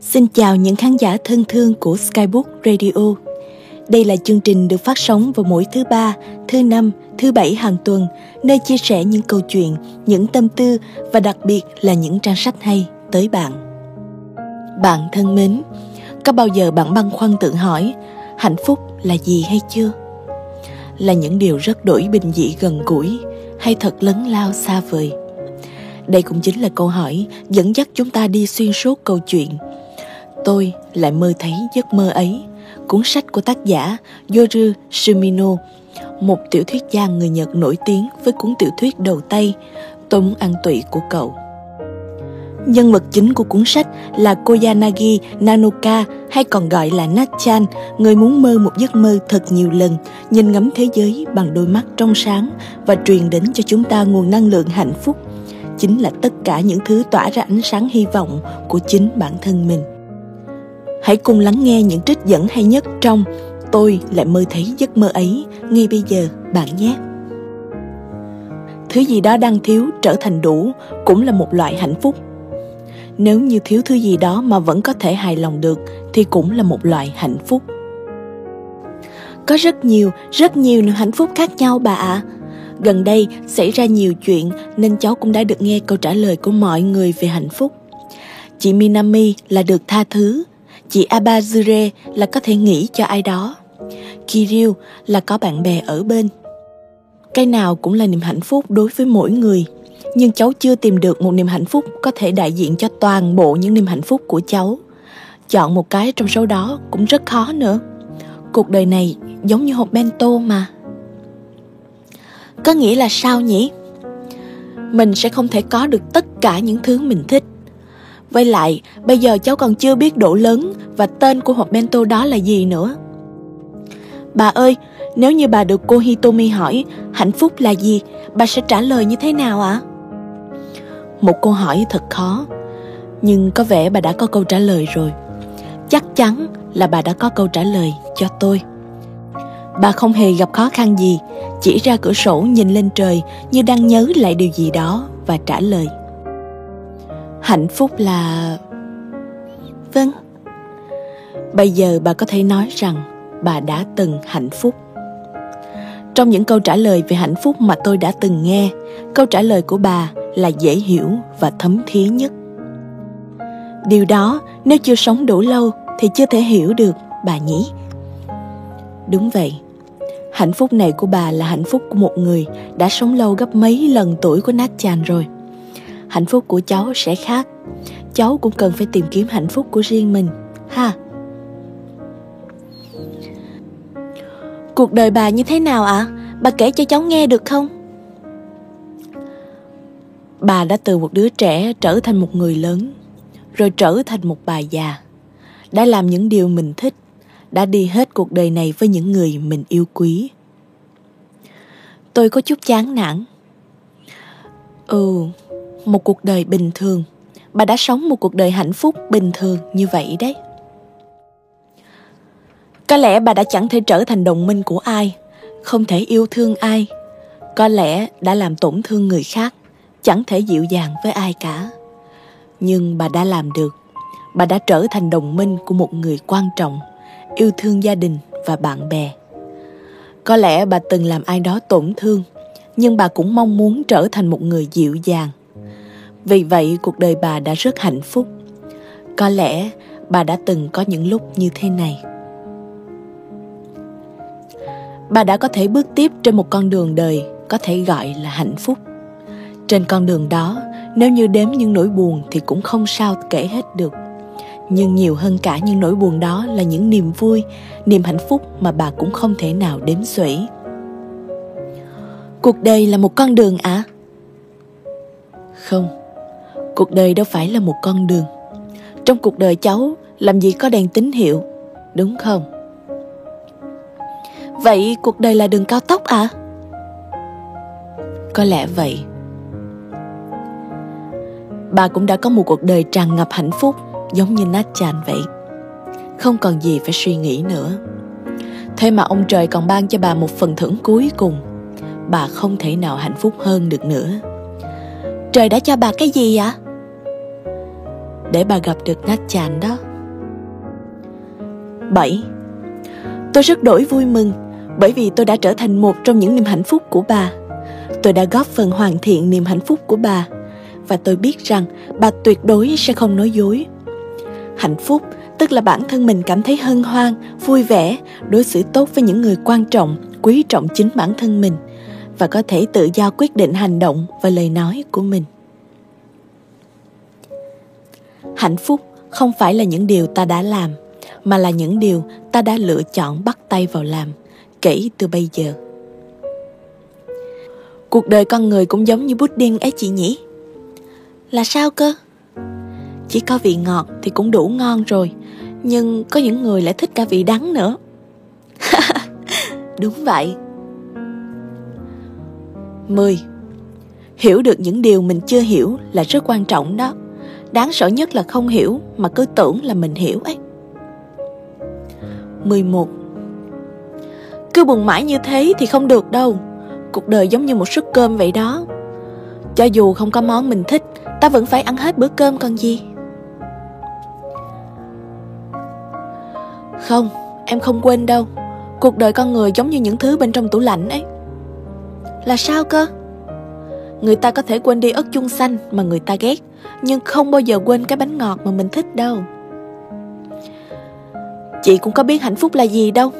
Xin chào những khán giả thân thương của Skybook Radio. Đây là chương trình được phát sóng vào mỗi thứ ba, thứ năm, thứ bảy hàng tuần, nơi chia sẻ những câu chuyện, những tâm tư và đặc biệt là những trang sách hay tới bạn. Bạn thân mến, có bao giờ bạn băn khoăn tự hỏi hạnh phúc là gì hay chưa? Là những điều rất đổi bình dị gần gũi hay thật lớn lao xa vời? Đây cũng chính là câu hỏi dẫn dắt chúng ta đi xuyên suốt câu chuyện. Tôi lại mơ thấy giấc mơ ấy, cuốn sách của tác giả Yoru Sumino, một tiểu thuyết gia người Nhật nổi tiếng với cuốn tiểu thuyết đầu tay Tôi muốn ăn tụy của cậu. Nhân vật chính của cuốn sách là Koyanagi Nanoka hay còn gọi là Natchan, người muốn mơ một giấc mơ thật nhiều lần, nhìn ngắm thế giới bằng đôi mắt trong sáng và truyền đến cho chúng ta nguồn năng lượng hạnh phúc. Chính là tất cả những thứ tỏa ra ánh sáng hy vọng của chính bản thân mình hãy cùng lắng nghe những trích dẫn hay nhất trong tôi lại mơ thấy giấc mơ ấy ngay bây giờ bạn nhé. Thứ gì đó đang thiếu trở thành đủ cũng là một loại hạnh phúc. Nếu như thiếu thứ gì đó mà vẫn có thể hài lòng được thì cũng là một loại hạnh phúc. Có rất nhiều rất nhiều niềm hạnh phúc khác nhau bà ạ. À Gần đây xảy ra nhiều chuyện nên cháu cũng đã được nghe câu trả lời của mọi người về hạnh phúc. Chị Minami là được tha thứ, chị Abazure là có thể nghĩ cho ai đó. Kirill là có bạn bè ở bên. Cái nào cũng là niềm hạnh phúc đối với mỗi người, nhưng cháu chưa tìm được một niềm hạnh phúc có thể đại diện cho toàn bộ những niềm hạnh phúc của cháu. Chọn một cái trong số đó cũng rất khó nữa. Cuộc đời này giống như hộp bento mà có nghĩa là sao nhỉ mình sẽ không thể có được tất cả những thứ mình thích với lại bây giờ cháu còn chưa biết độ lớn và tên của hộp bento đó là gì nữa bà ơi nếu như bà được cô hitomi hỏi hạnh phúc là gì bà sẽ trả lời như thế nào ạ à? một câu hỏi thật khó nhưng có vẻ bà đã có câu trả lời rồi chắc chắn là bà đã có câu trả lời cho tôi Bà không hề gặp khó khăn gì, chỉ ra cửa sổ nhìn lên trời như đang nhớ lại điều gì đó và trả lời. Hạnh phúc là... Vâng. Bây giờ bà có thể nói rằng bà đã từng hạnh phúc. Trong những câu trả lời về hạnh phúc mà tôi đã từng nghe, câu trả lời của bà là dễ hiểu và thấm thía nhất. Điều đó nếu chưa sống đủ lâu thì chưa thể hiểu được bà nhỉ? Đúng vậy, Hạnh phúc này của bà là hạnh phúc của một người đã sống lâu gấp mấy lần tuổi của Nát chàn rồi. Hạnh phúc của cháu sẽ khác. Cháu cũng cần phải tìm kiếm hạnh phúc của riêng mình, ha. Cuộc đời bà như thế nào ạ? À? Bà kể cho cháu nghe được không? Bà đã từ một đứa trẻ trở thành một người lớn, rồi trở thành một bà già. Đã làm những điều mình thích đã đi hết cuộc đời này với những người mình yêu quý. Tôi có chút chán nản. Ừ, một cuộc đời bình thường. Bà đã sống một cuộc đời hạnh phúc bình thường như vậy đấy. Có lẽ bà đã chẳng thể trở thành đồng minh của ai, không thể yêu thương ai. Có lẽ đã làm tổn thương người khác, chẳng thể dịu dàng với ai cả. Nhưng bà đã làm được. Bà đã trở thành đồng minh của một người quan trọng yêu thương gia đình và bạn bè có lẽ bà từng làm ai đó tổn thương nhưng bà cũng mong muốn trở thành một người dịu dàng vì vậy, cuộc đời bà đã rất hạnh phúc. Có lẽ bà đã từng có những lúc như thế này. Bà đã có thể bước tiếp trên một con đường đời có thể gọi là hạnh phúc. Trên con đường đó, nếu như đếm những nỗi buồn thì cũng không sao kể hết được. Nhưng nhiều hơn cả những nỗi buồn đó là những niềm vui, niềm hạnh phúc mà bà cũng không thể nào đếm xuể. Cuộc đời là một con đường ạ à? không cuộc đời đâu phải là một con đường. Trong cuộc đời cháu, làm gì có đèn tín hiệu, đúng không? Vậy cuộc đời là đường cao tốc à? Có lẽ vậy. Bà cũng đã có một cuộc đời tràn ngập hạnh phúc, giống như nát chàn vậy. Không còn gì phải suy nghĩ nữa. Thế mà ông trời còn ban cho bà một phần thưởng cuối cùng. Bà không thể nào hạnh phúc hơn được nữa. Trời đã cho bà cái gì ạ? Để bà gặp được nát chàn đó 7. Tôi rất đổi vui mừng bởi vì tôi đã trở thành một trong những niềm hạnh phúc của bà. Tôi đã góp phần hoàn thiện niềm hạnh phúc của bà và tôi biết rằng bà tuyệt đối sẽ không nói dối. Hạnh phúc tức là bản thân mình cảm thấy hân hoan, vui vẻ, đối xử tốt với những người quan trọng, quý trọng chính bản thân mình và có thể tự do quyết định hành động và lời nói của mình. Hạnh phúc không phải là những điều ta đã làm, mà là những điều ta đã lựa chọn bắt tay vào làm, kể từ bây giờ. Cuộc đời con người cũng giống như pudding ấy chị nhỉ? Là sao cơ? Chỉ có vị ngọt thì cũng đủ ngon rồi, nhưng có những người lại thích cả vị đắng nữa. Đúng vậy. 10. Hiểu được những điều mình chưa hiểu là rất quan trọng đó. Đáng sợ nhất là không hiểu mà cứ tưởng là mình hiểu ấy. 11 Cứ buồn mãi như thế thì không được đâu. Cuộc đời giống như một suất cơm vậy đó. Cho dù không có món mình thích Ta vẫn phải ăn hết bữa cơm còn gì. Không, em không quên đâu. Cuộc đời con người giống như những thứ bên trong tủ lạnh ấy. Là sao cơ? Người ta có thể quên đi ớt chuông xanh mà người ta ghét, Nhưng không bao giờ quên cái bánh ngọt mà mình thích đâu. Chị cũng có biết hạnh phúc là gì đâu.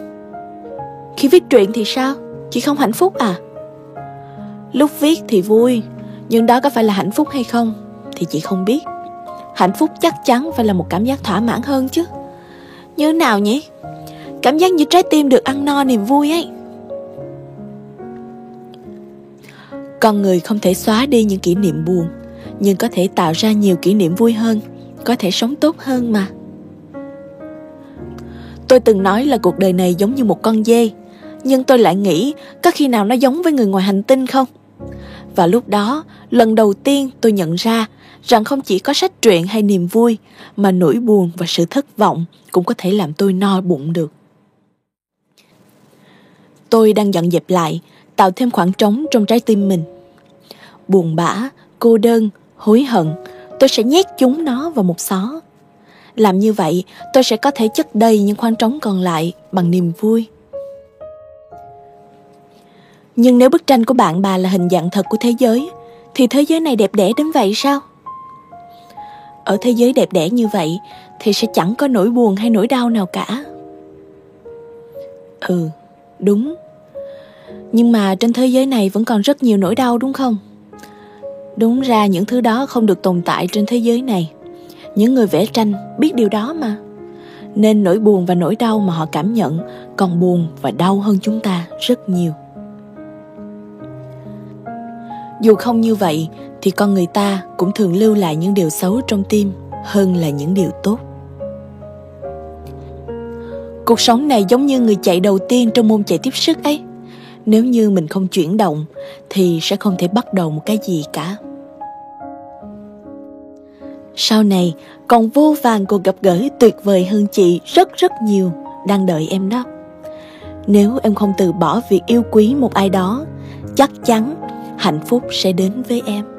Khi viết truyện thì sao? Chị không hạnh phúc à? Lúc viết thì vui, Nhưng đó có phải là hạnh phúc hay không Thì chị không biết. Hạnh phúc chắc chắn phải là một cảm giác thỏa mãn hơn chứ. Như nào nhỉ? Cảm giác như trái tim được ăn no niềm vui ấy. Con người không thể xóa đi những kỷ niệm buồn Nhưng có thể tạo ra nhiều kỷ niệm vui hơn Có thể sống tốt hơn mà Tôi từng nói là cuộc đời này giống như một con dê, nhưng tôi lại nghĩ có khi nào nó giống với người ngoài hành tinh không? Và lúc đó, lần đầu tiên tôi nhận ra rằng không chỉ có sách truyện hay niềm vui, mà nỗi buồn và sự thất vọng cũng có thể làm tôi no bụng được. Tôi đang dọn dẹp lại, tạo thêm khoảng trống trong trái tim mình. Buồn bã, cô đơn, hối hận, tôi sẽ nhét chúng nó vào một xó làm như vậy, tôi sẽ có thể chất đầy những khoảng trống còn lại bằng niềm vui. Nhưng nếu bức tranh của bạn bà là hình dạng thật của thế giới, thì thế giới này đẹp đẽ đến vậy sao? Ở thế giới đẹp đẽ như vậy thì sẽ chẳng có nỗi buồn hay nỗi đau nào cả. Ừ, đúng. Nhưng mà trên thế giới này vẫn còn rất nhiều nỗi đau đúng không? Đúng ra những thứ đó không được tồn tại trên thế giới này. Những người vẽ tranh biết điều đó mà. Nên nỗi buồn và nỗi đau mà họ cảm nhận còn buồn và đau hơn chúng ta rất nhiều. Dù không như vậy thì con người ta cũng thường lưu lại những điều xấu trong tim hơn là những điều tốt. Cuộc sống này giống như người chạy đầu tiên trong môn chạy tiếp sức ấy nếu như mình không chuyển động thì sẽ không thể bắt đầu một cái gì cả sau này còn vô vàng cuộc gặp gỡ tuyệt vời hơn chị rất rất nhiều đang đợi em đó. Nếu em không từ bỏ việc yêu quý một ai đó, chắc chắn hạnh phúc sẽ đến với em.